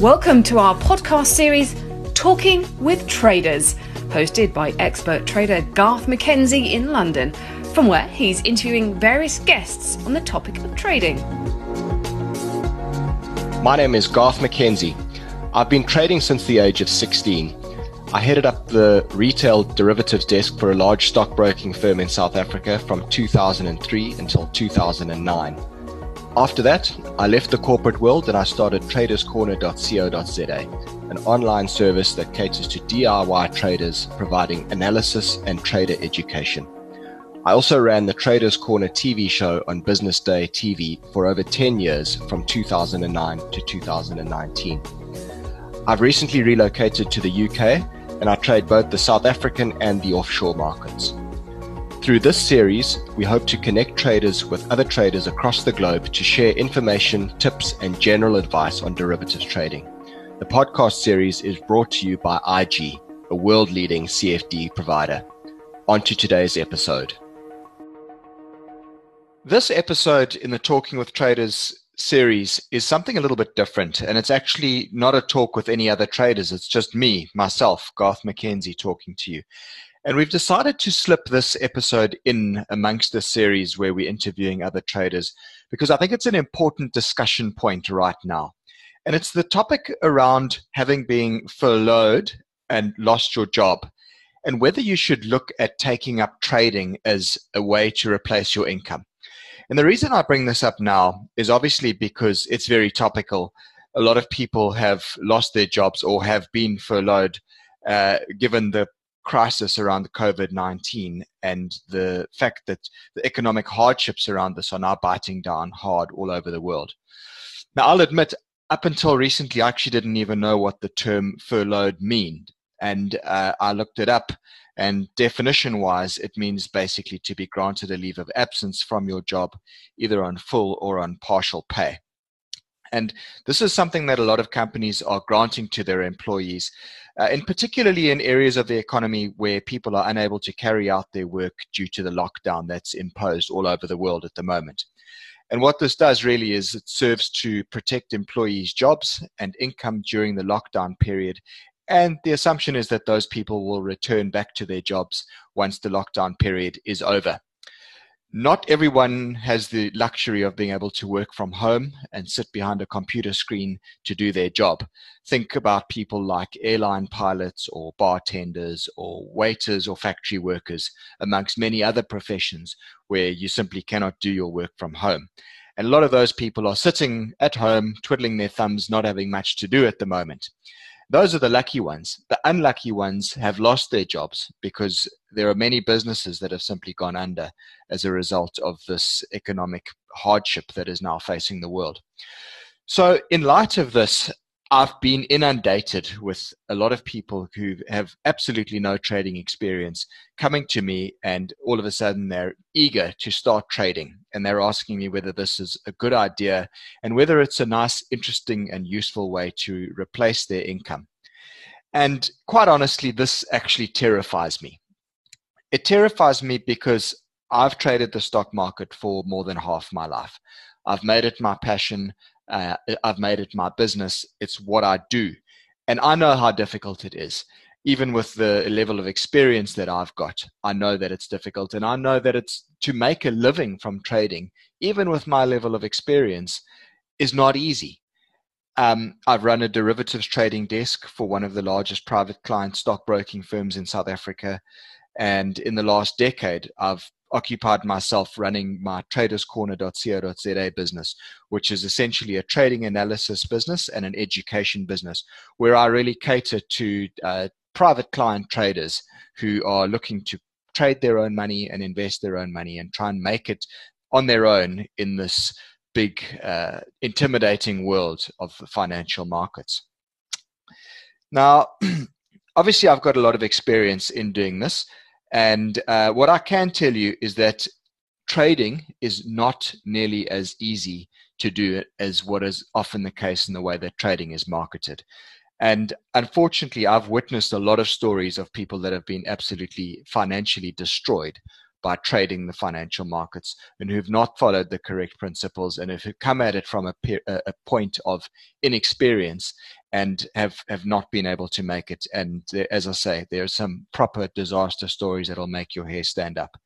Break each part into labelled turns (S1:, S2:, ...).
S1: Welcome to our podcast series, Talking with Traders, hosted by expert trader Garth McKenzie in London, from where he's interviewing various guests on the topic of trading.
S2: My name is Garth McKenzie. I've been trading since the age of 16. I headed up the retail derivatives desk for a large stockbroking firm in South Africa from 2003 until 2009. After that, I left the corporate world and I started traderscorner.co.za, an online service that caters to DIY traders providing analysis and trader education. I also ran the Traders Corner TV show on Business Day TV for over 10 years from 2009 to 2019. I've recently relocated to the UK and I trade both the South African and the offshore markets. Through this series, we hope to connect traders with other traders across the globe to share information, tips, and general advice on derivatives trading. The podcast series is brought to you by IG, a world leading CFD provider. On to today's episode. This episode in the Talking with Traders series is something a little bit different, and it's actually not a talk with any other traders. It's just me, myself, Garth McKenzie, talking to you. And we've decided to slip this episode in amongst the series where we're interviewing other traders because I think it's an important discussion point right now. And it's the topic around having been furloughed and lost your job and whether you should look at taking up trading as a way to replace your income. And the reason I bring this up now is obviously because it's very topical. A lot of people have lost their jobs or have been furloughed uh, given the crisis around the COVID 19 and the fact that the economic hardships around this are now biting down hard all over the world. Now, I'll admit, up until recently, I actually didn't even know what the term furloughed meant. And uh, I looked it up, and definition wise, it means basically to be granted a leave of absence from your job, either on full or on partial pay. And this is something that a lot of companies are granting to their employees, uh, and particularly in areas of the economy where people are unable to carry out their work due to the lockdown that's imposed all over the world at the moment. And what this does really is it serves to protect employees' jobs and income during the lockdown period. And the assumption is that those people will return back to their jobs once the lockdown period is over not everyone has the luxury of being able to work from home and sit behind a computer screen to do their job. Think about people like airline pilots or bartenders or waiters or factory workers, amongst many other professions where you simply cannot do your work from home. And a lot of those people are sitting at home, twiddling their thumbs, not having much to do at the moment. Those are the lucky ones. The unlucky ones have lost their jobs because there are many businesses that have simply gone under as a result of this economic hardship that is now facing the world. So, in light of this, I've been inundated with a lot of people who have absolutely no trading experience coming to me, and all of a sudden they're eager to start trading. And they're asking me whether this is a good idea and whether it's a nice, interesting, and useful way to replace their income. And quite honestly, this actually terrifies me. It terrifies me because I've traded the stock market for more than half my life. I've made it my passion. Uh, I've made it my business. It's what I do. And I know how difficult it is. Even with the level of experience that I've got, I know that it's difficult. And I know that it's to make a living from trading, even with my level of experience, is not easy. Um, I've run a derivatives trading desk for one of the largest private client stockbroking firms in South Africa. And in the last decade, I've occupied myself running my traderscorner.co.za business, which is essentially a trading analysis business and an education business, where I really cater to uh, private client traders who are looking to trade their own money and invest their own money and try and make it on their own in this big, uh, intimidating world of financial markets. Now, obviously, I've got a lot of experience in doing this. And uh, what I can tell you is that trading is not nearly as easy to do as what is often the case in the way that trading is marketed. And unfortunately, I've witnessed a lot of stories of people that have been absolutely financially destroyed by trading the financial markets and who've not followed the correct principles and have come at it from a, a point of inexperience and have, have not been able to make it. And as I say, there are some proper disaster stories that'll make your hair stand up.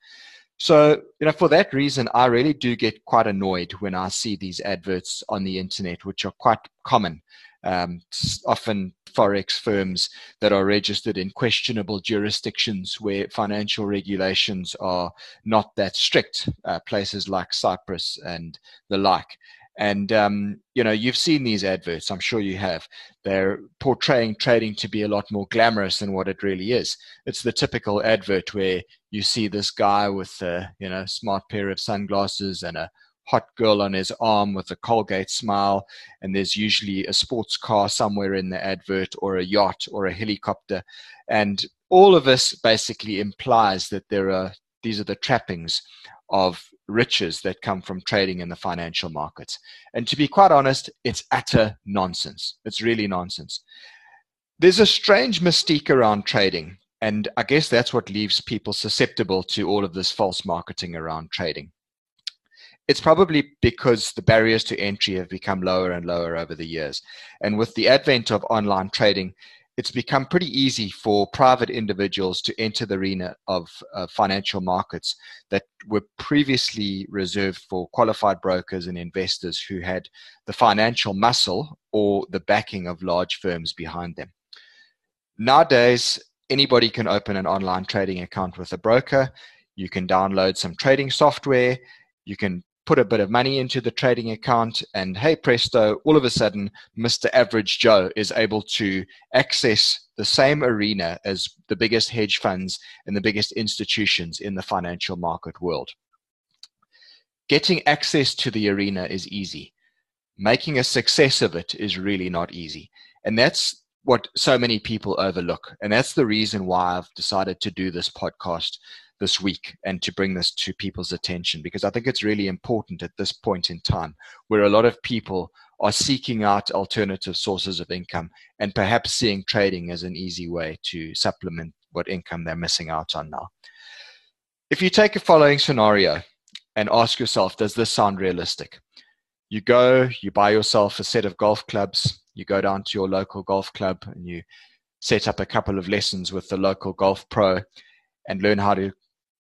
S2: So, you know, for that reason, I really do get quite annoyed when I see these adverts on the internet, which are quite common. Um, often forex firms that are registered in questionable jurisdictions where financial regulations are not that strict, uh, places like Cyprus and the like. And um, you know, you've seen these adverts. I'm sure you have. They're portraying trading to be a lot more glamorous than what it really is. It's the typical advert where you see this guy with a you know smart pair of sunglasses and a hot girl on his arm with a Colgate smile, and there's usually a sports car somewhere in the advert, or a yacht, or a helicopter, and all of this basically implies that there are these are the trappings of riches that come from trading in the financial markets. And to be quite honest, it's utter nonsense. It's really nonsense. There's a strange mystique around trading. And I guess that's what leaves people susceptible to all of this false marketing around trading. It's probably because the barriers to entry have become lower and lower over the years. And with the advent of online trading, it's become pretty easy for private individuals to enter the arena of uh, financial markets that were previously reserved for qualified brokers and investors who had the financial muscle or the backing of large firms behind them. Nowadays, anybody can open an online trading account with a broker. You can download some trading software. You can put a bit of money into the trading account, and hey presto, all of a sudden, Mr. Average Joe is able to access the same arena as the biggest hedge funds and the biggest institutions in the financial market world. Getting access to the arena is easy. Making a success of it is really not easy. And that's what so many people overlook. And that's the reason why I've decided to do this podcast this week and to bring this to people's attention because I think it's really important at this point in time where a lot of people are seeking out alternative sources of income and perhaps seeing trading as an easy way to supplement what income they're missing out on now. If you take a following scenario and ask yourself, does this sound realistic? You go, you buy yourself a set of golf clubs, you go down to your local golf club and you set up a couple of lessons with the local golf pro and learn how to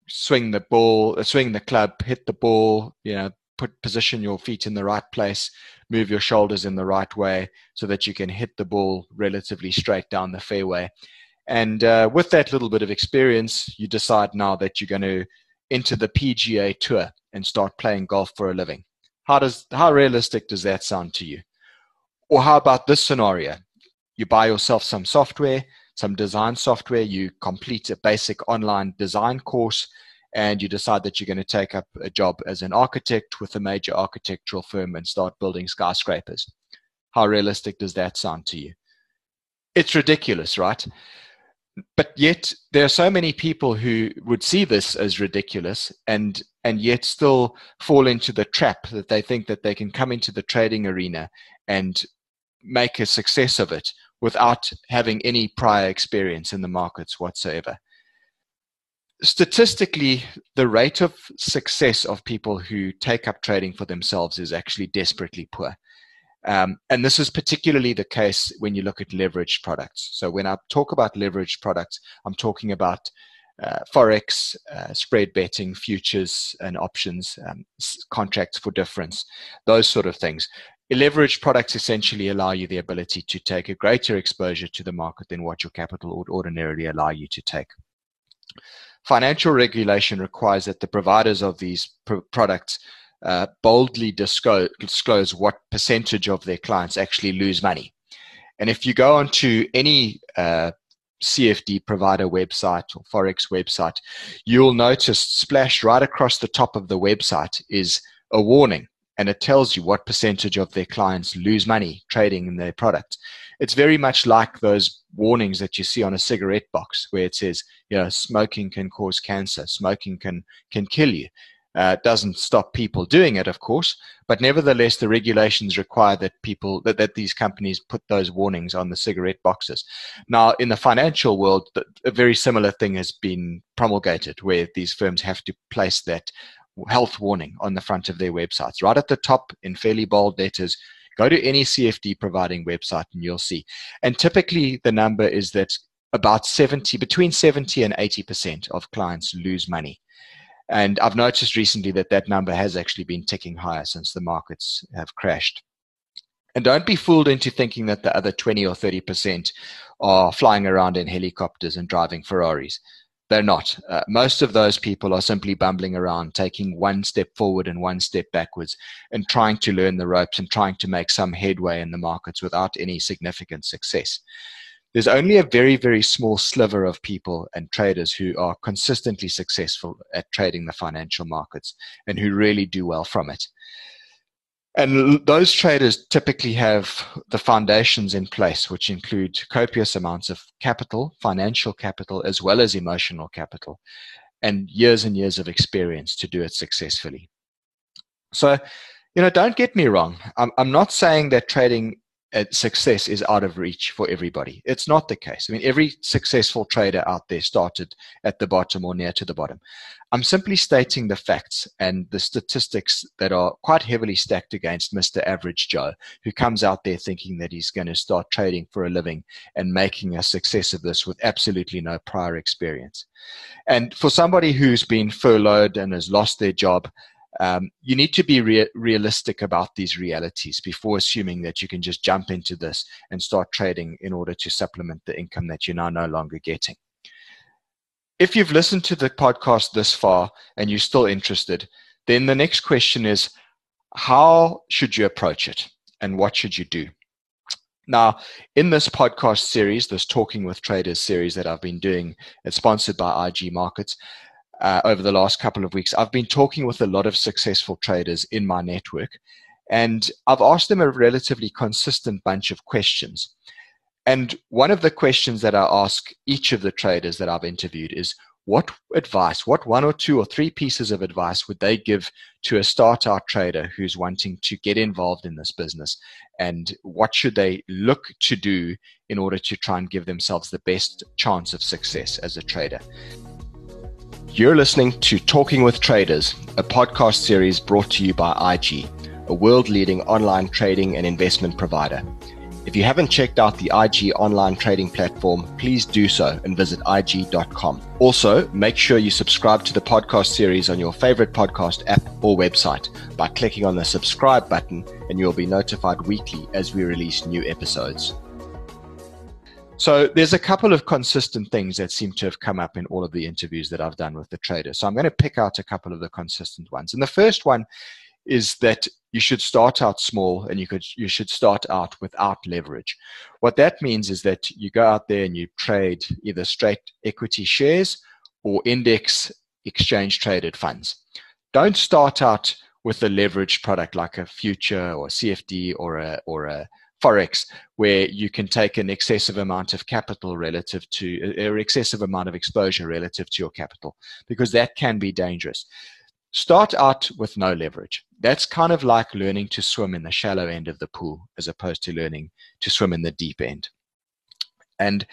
S2: swing the ball, uh, swing the club, hit the ball, you know, put position your feet in the right place, move your shoulders in the right way so that you can hit the ball relatively straight down the fairway. And uh, with that little bit of experience, you decide now that you're going to enter the PGA Tour and start playing golf for a living. How does how realistic does that sound to you? Or how about this scenario? You buy yourself some software, some design software, you complete a basic online design course, and you decide that you're going to take up a job as an architect with a major architectural firm and start building skyscrapers. How realistic does that sound to you? It's ridiculous, right? But yet there are so many people who would see this as ridiculous and and yet still fall into the trap that they think that they can come into the trading arena and make a success of it without having any prior experience in the markets whatsoever. Statistically, the rate of success of people who take up trading for themselves is actually desperately poor. Um, and this is particularly the case when you look at leveraged products. So, when I talk about leveraged products, I'm talking about uh, forex, uh, spread betting, futures and options, um, contracts for difference, those sort of things. Leveraged products essentially allow you the ability to take a greater exposure to the market than what your capital would ordinarily allow you to take. Financial regulation requires that the providers of these pr- products uh, boldly disclose, disclose what percentage of their clients actually lose money. And if you go onto any uh, CFD provider website or Forex website, you'll notice splashed right across the top of the website is a warning and it tells you what percentage of their clients lose money trading in their product. It's very much like those warnings that you see on a cigarette box where it says, you know, smoking can cause cancer, smoking can can kill you. Uh, doesn't stop people doing it, of course, but nevertheless, the regulations require that people that, that these companies put those warnings on the cigarette boxes. Now, in the financial world, a very similar thing has been promulgated, where these firms have to place that health warning on the front of their websites, right at the top in fairly bold letters. Go to any CFD providing website and you'll see. And typically, the number is that about 70, between 70 and 80% of clients lose money. And I've noticed recently that that number has actually been ticking higher since the markets have crashed. And don't be fooled into thinking that the other 20 or 30% are flying around in helicopters and driving Ferraris. They're not. Uh, most of those people are simply bumbling around, taking one step forward and one step backwards, and trying to learn the ropes and trying to make some headway in the markets without any significant success there's only a very, very small sliver of people and traders who are consistently successful at trading the financial markets and who really do well from it. And those traders typically have the foundations in place, which include copious amounts of capital, financial capital, as well as emotional capital, and years and years of experience to do it successfully. So, you know, don't get me wrong. I'm, I'm not saying that trading success is out of reach for everybody. It's not the case. I mean, every successful trader out there started at the bottom or near to the bottom. I'm simply stating the facts and the statistics that are quite heavily stacked against Mr. Average Joe, who comes out there thinking that he's going to start trading for a living and making a success of this with absolutely no prior experience. And for somebody who's been furloughed and has lost their job, um, you need to be re- realistic about these realities before assuming that you can just jump into this and start trading in order to supplement the income that you're now no longer getting. If you've listened to the podcast this far and you're still interested, then the next question is how should you approach it and what should you do? Now, in this podcast series, this Talking with Traders series that I've been doing, it's sponsored by IG Markets uh, over the last couple of weeks, I've been talking with a lot of successful traders in my network, and I've asked them a relatively consistent bunch of questions. And one of the questions that I ask each of the traders that I've interviewed is what advice, what one or two or three pieces of advice would they give to a start out trader who's wanting to get involved in this business? And what should they look to do in order to try and give themselves the best chance of success as a trader? You're listening to Talking with Traders, a podcast series brought to you by IG, a world leading online trading and investment provider. If you haven't checked out the IG online trading platform, please do so and visit IG.com. Also, make sure you subscribe to the podcast series on your favorite podcast app or website by clicking on the subscribe button, and you'll be notified weekly as we release new episodes. So there's a couple of consistent things that seem to have come up in all of the interviews that I've done with the traders. So I'm going to pick out a couple of the consistent ones. And the first one is that you should start out small and you could you should start out without leverage. What that means is that you go out there and you trade either straight equity shares or index exchange traded funds. Don't start out with a leveraged product like a future or CFD or a or a forex where you can take an excessive amount of capital relative to uh, or excessive amount of exposure relative to your capital because that can be dangerous. Start out with no leverage. That's kind of like learning to swim in the shallow end of the pool as opposed to learning to swim in the deep end. And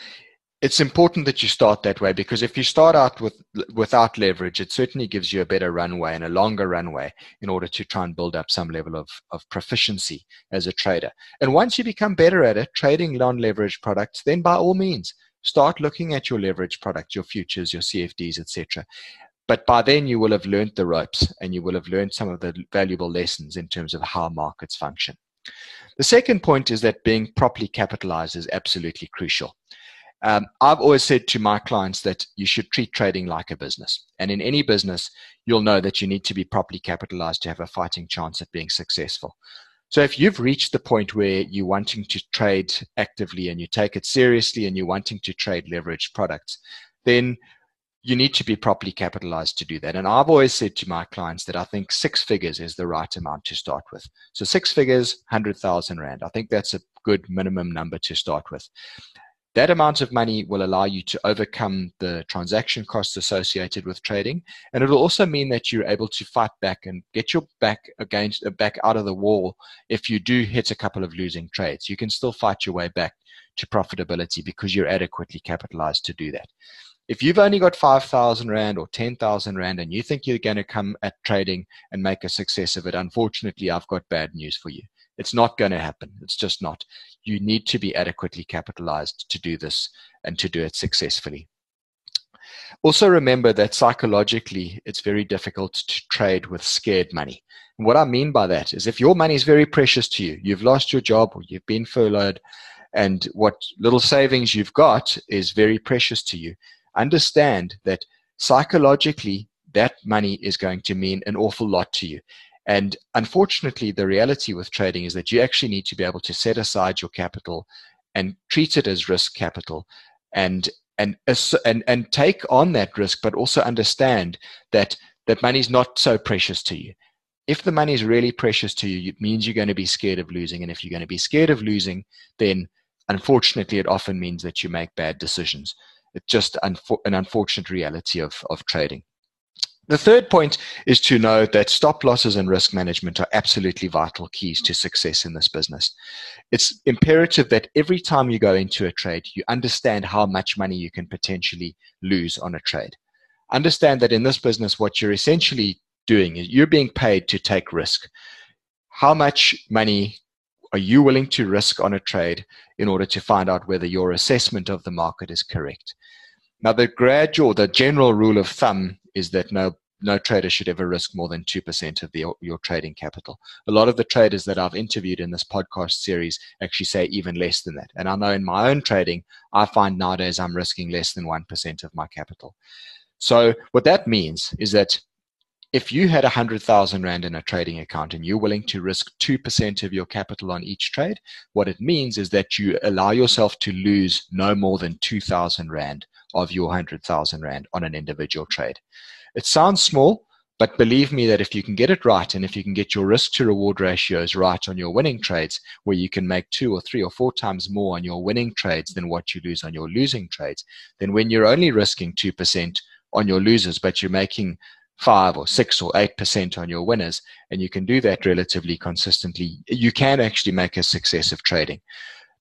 S2: it's important that you start that way because if you start out with without leverage, it certainly gives you a better runway and a longer runway in order to try and build up some level of, of proficiency as a trader. And once you become better at it, trading non-leveraged products, then by all means, start looking at your leverage products, your futures, your CFDs, etc. But by then you will have learned the ropes and you will have learned some of the valuable lessons in terms of how markets function. The second point is that being properly capitalized is absolutely crucial. Um, I've always said to my clients that you should treat trading like a business. And in any business, you'll know that you need to be properly capitalized to have a fighting chance at being successful. So if you've reached the point where you're wanting to trade actively and you take it seriously and you're wanting to trade leveraged products, then you need to be properly capitalized to do that. And I've always said to my clients that I think six figures is the right amount to start with. So six figures, 100,000 Rand. I think that's a good minimum number to start with. That amount of money will allow you to overcome the transaction costs associated with trading, and it'll also mean that you're able to fight back and get your back against uh, back out of the wall if you do hit a couple of losing trades. You can still fight your way back to profitability because you're adequately capitalized to do that. If you've only got 5,000 Rand or 10,000 Rand and you think you're going to come at trading and make a success of it, unfortunately, I've got bad news for you. It's not going to happen. It's just not. You need to be adequately capitalized to do this and to do it successfully. Also, remember that psychologically, it's very difficult to trade with scared money. And what I mean by that is if your money is very precious to you, you've lost your job or you've been furloughed, and what little savings you've got is very precious to you, understand that psychologically, that money is going to mean an awful lot to you. And unfortunately, the reality with trading is that you actually need to be able to set aside your capital and treat it as risk capital and and and and take on that risk, but also understand that that money is not so precious to you. If the money is really precious to you, it means you're going to be scared of losing. And if you're going to be scared of losing, then unfortunately, it often means that you make bad decisions. It's just an unfortunate reality of, of trading. The third point is to know that stop losses and risk management are absolutely vital keys to success in this business. It's imperative that every time you go into a trade, you understand how much money you can potentially lose on a trade. Understand that in this business, what you're essentially doing is you're being paid to take risk. How much money are you willing to risk on a trade in order to find out whether your assessment of the market is correct? Now, the gradual, the general rule of thumb is that no no trader should ever risk more than 2% of the, your trading capital. A lot of the traders that I've interviewed in this podcast series actually say even less than that. And I know in my own trading, I find nowadays I'm risking less than 1% of my capital. So, what that means is that if you had 100,000 Rand in a trading account and you're willing to risk 2% of your capital on each trade, what it means is that you allow yourself to lose no more than 2,000 Rand of your 100,000 Rand on an individual trade. It sounds small, but believe me that if you can get it right and if you can get your risk to reward ratios right on your winning trades, where you can make two or three or four times more on your winning trades than what you lose on your losing trades, then when you're only risking 2% on your losers, but you're making five or six or eight percent on your winners, and you can do that relatively consistently, you can actually make a success of trading.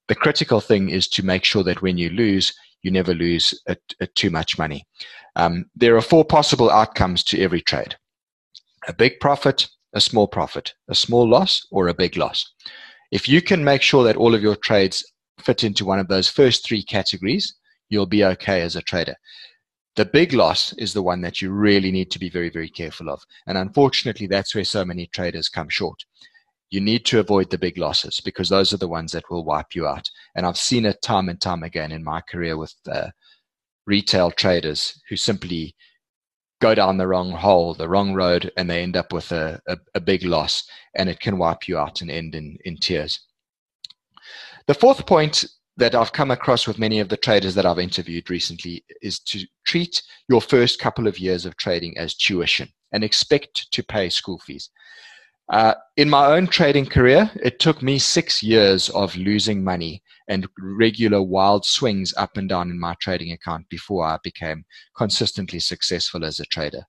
S2: The critical thing is to make sure that when you lose, you never lose a, a too much money. Um, there are four possible outcomes to every trade a big profit, a small profit, a small loss, or a big loss. If you can make sure that all of your trades fit into one of those first three categories, you'll be okay as a trader. The big loss is the one that you really need to be very, very careful of. And unfortunately, that's where so many traders come short you need to avoid the big losses because those are the ones that will wipe you out. And I've seen it time and time again in my career with uh, retail traders who simply go down the wrong hole, the wrong road, and they end up with a, a, a big loss, and it can wipe you out and end in, in tears. The fourth point that I've come across with many of the traders that I've interviewed recently is to treat your first couple of years of trading as tuition and expect to pay school fees. Uh, in my own trading career, it took me six years of losing money and regular wild swings up and down in my trading account before I became consistently successful as a trader.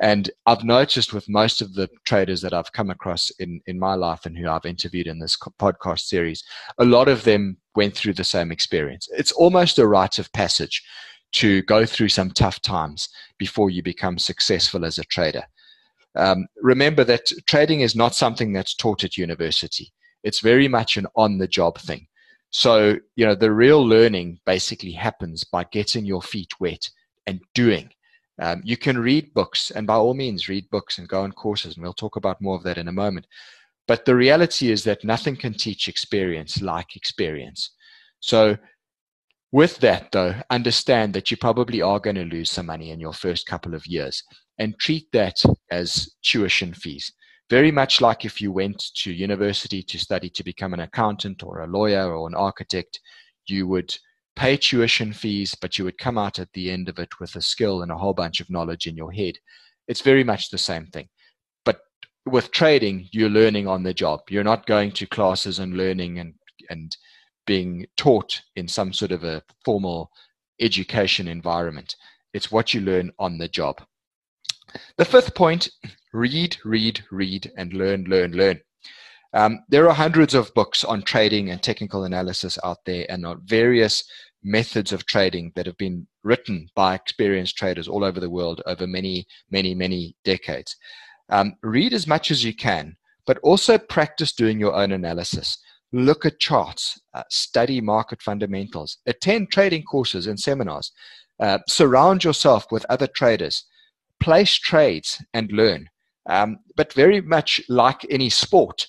S2: And I've noticed with most of the traders that I've come across in, in my life and who I've interviewed in this podcast series, a lot of them went through the same experience. It's almost a rite of passage to go through some tough times before you become successful as a trader. Um, remember that trading is not something that's taught at university. It's very much an on the job thing. So, you know, the real learning basically happens by getting your feet wet and doing. Um, you can read books, and by all means, read books and go on courses, and we'll talk about more of that in a moment. But the reality is that nothing can teach experience like experience. So, with that, though, understand that you probably are going to lose some money in your first couple of years and treat that as tuition fees. Very much like if you went to university to study to become an accountant or a lawyer or an architect, you would pay tuition fees, but you would come out at the end of it with a skill and a whole bunch of knowledge in your head. It's very much the same thing. But with trading, you're learning on the job. You're not going to classes and learning and, and being taught in some sort of a formal education environment. It's what you learn on the job. The fifth point read, read, read, and learn, learn, learn. Um, there are hundreds of books on trading and technical analysis out there and on various methods of trading that have been written by experienced traders all over the world over many, many, many decades. Um, read as much as you can, but also practice doing your own analysis. Look at charts, uh, study market fundamentals, attend trading courses and seminars, uh, surround yourself with other traders, place trades and learn. Um, but very much like any sport,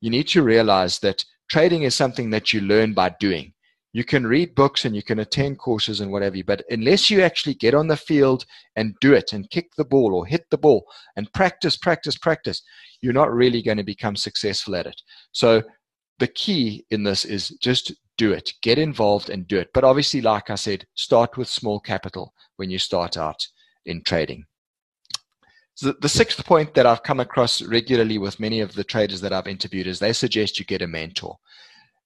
S2: you need to realize that trading is something that you learn by doing. You can read books and you can attend courses and whatever, but unless you actually get on the field and do it and kick the ball or hit the ball and practice, practice, practice, you're not really going to become successful at it. So the key in this is just do it, get involved and do it. But obviously, like I said, start with small capital when you start out in trading. So the sixth point that I've come across regularly with many of the traders that I've interviewed is they suggest you get a mentor.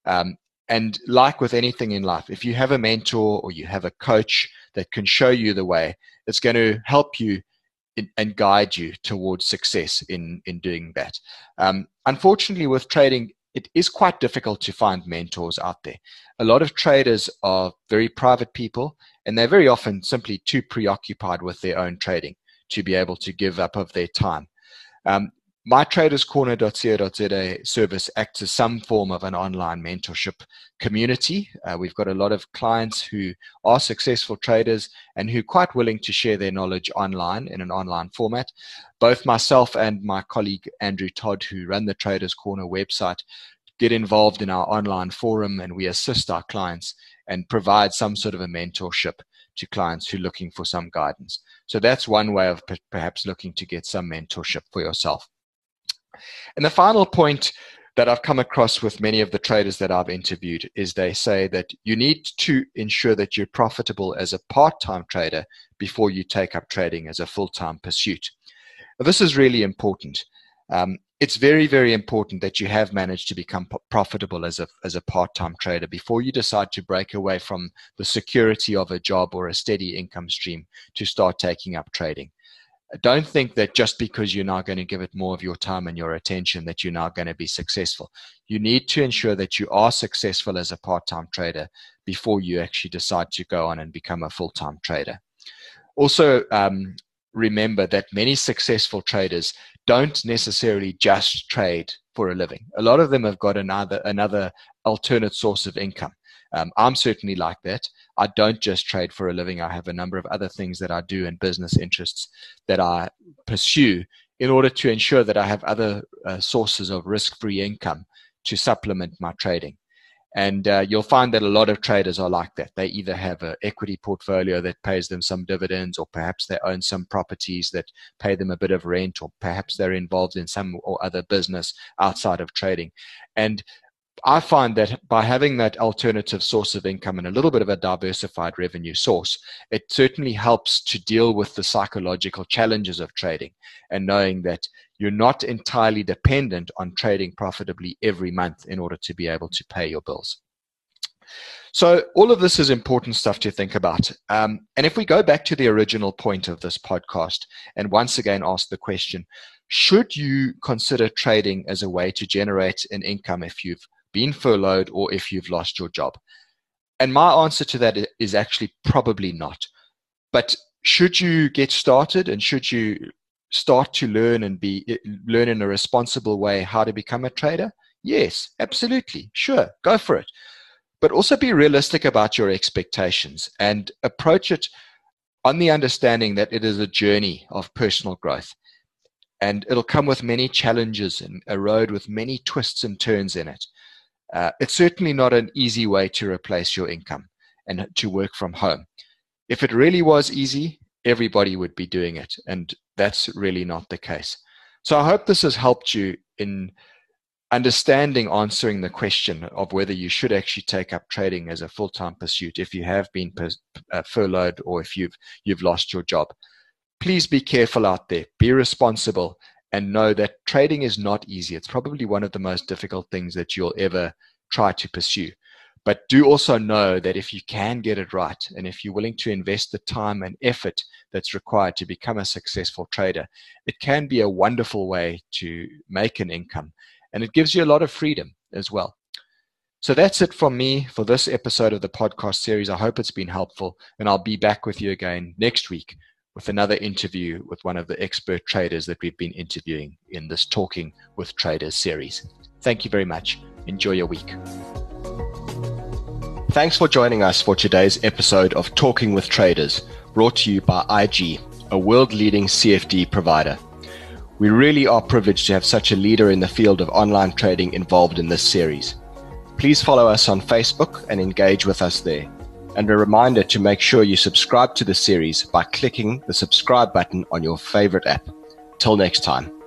S2: Um, and like with anything in life, if you have a mentor or you have a coach that can show you the way, it's going to help you in, and guide you towards success in in doing that. Um, unfortunately, with trading, it is quite difficult to find mentors out there. A lot of traders are very private people, and they're very often simply too preoccupied with their own trading to be able to give up of their time. Um, service acts as some form of an online mentorship community. Uh, we've got a lot of clients who are successful traders and who are quite willing to share their knowledge online in an online format. Both myself and my colleague Andrew Todd, who run the Traders Corner website, get involved in our online forum and we assist our clients and provide some sort of a mentorship to clients who are looking for some guidance. So that's one way of perhaps looking to get some mentorship for yourself. And the final point that I've come across with many of the traders that I've interviewed is they say that you need to ensure that you're profitable as a part time trader before you take up trading as a full time pursuit. This is really important. Um, it's very, very important that you have managed to become profitable as a, as a part time trader before you decide to break away from the security of a job or a steady income stream to start taking up trading. Don't think that just because you're not going to give it more of your time and your attention that you're not going to be successful. You need to ensure that you are successful as a part time trader before you actually decide to go on and become a full time trader. Also, um, remember that many successful traders don't necessarily just trade for a living. A lot of them have got another another alternate source of income. Um, I'm certainly like that. I don't just trade for a living. I have a number of other things that I do and business interests that I pursue in order to ensure that I have other uh, sources of risk-free income to supplement my trading. And uh, you'll find that a lot of traders are like that. They either have an equity portfolio that pays them some dividends, or perhaps they own some properties that pay them a bit of rent, or perhaps they're involved in some or other business outside of trading. And I find that by having that alternative source of income and a little bit of a diversified revenue source, it certainly helps to deal with the psychological challenges of trading and knowing that you're not entirely dependent on trading profitably every month in order to be able to pay your bills. So, all of this is important stuff to think about. Um, and if we go back to the original point of this podcast and once again ask the question should you consider trading as a way to generate an income if you've been furloughed or if you've lost your job? And my answer to that is actually probably not. But should you get started and should you start to learn and be eh, learn in a responsible way how to become a trader? Yes, absolutely. Sure, go for it. But also be realistic about your expectations and approach it on the understanding that it is a journey of personal growth. And it'll come with many challenges and a road with many twists and turns in it. Uh, it's certainly not an easy way to replace your income and to work from home. If it really was easy, everybody would be doing it. And that's really not the case. So I hope this has helped you in understanding answering the question of whether you should actually take up trading as a full-time pursuit if you have been uh, furloughed or if you've you've lost your job please be careful out there be responsible and know that trading is not easy. It's probably one of the most difficult things that you'll ever try to pursue. But do also know that if you can get it right and if you're willing to invest the time and effort that's required to become a successful trader, it can be a wonderful way to make an income. And it gives you a lot of freedom as well. So that's it from me for this episode of the podcast series. I hope it's been helpful, and I'll be back with you again next week with another interview with one of the expert traders that we've been interviewing in this Talking with Traders series. Thank you very much. Enjoy your week. Thanks for joining us for today's episode of Talking with Traders, brought to you by IG, a world leading CFD provider. We really are privileged to have such a leader in the field of online trading involved in this series. Please follow us on Facebook and engage with us there. And a reminder to make sure you subscribe to the series by clicking the subscribe button on your favorite app. Till next time.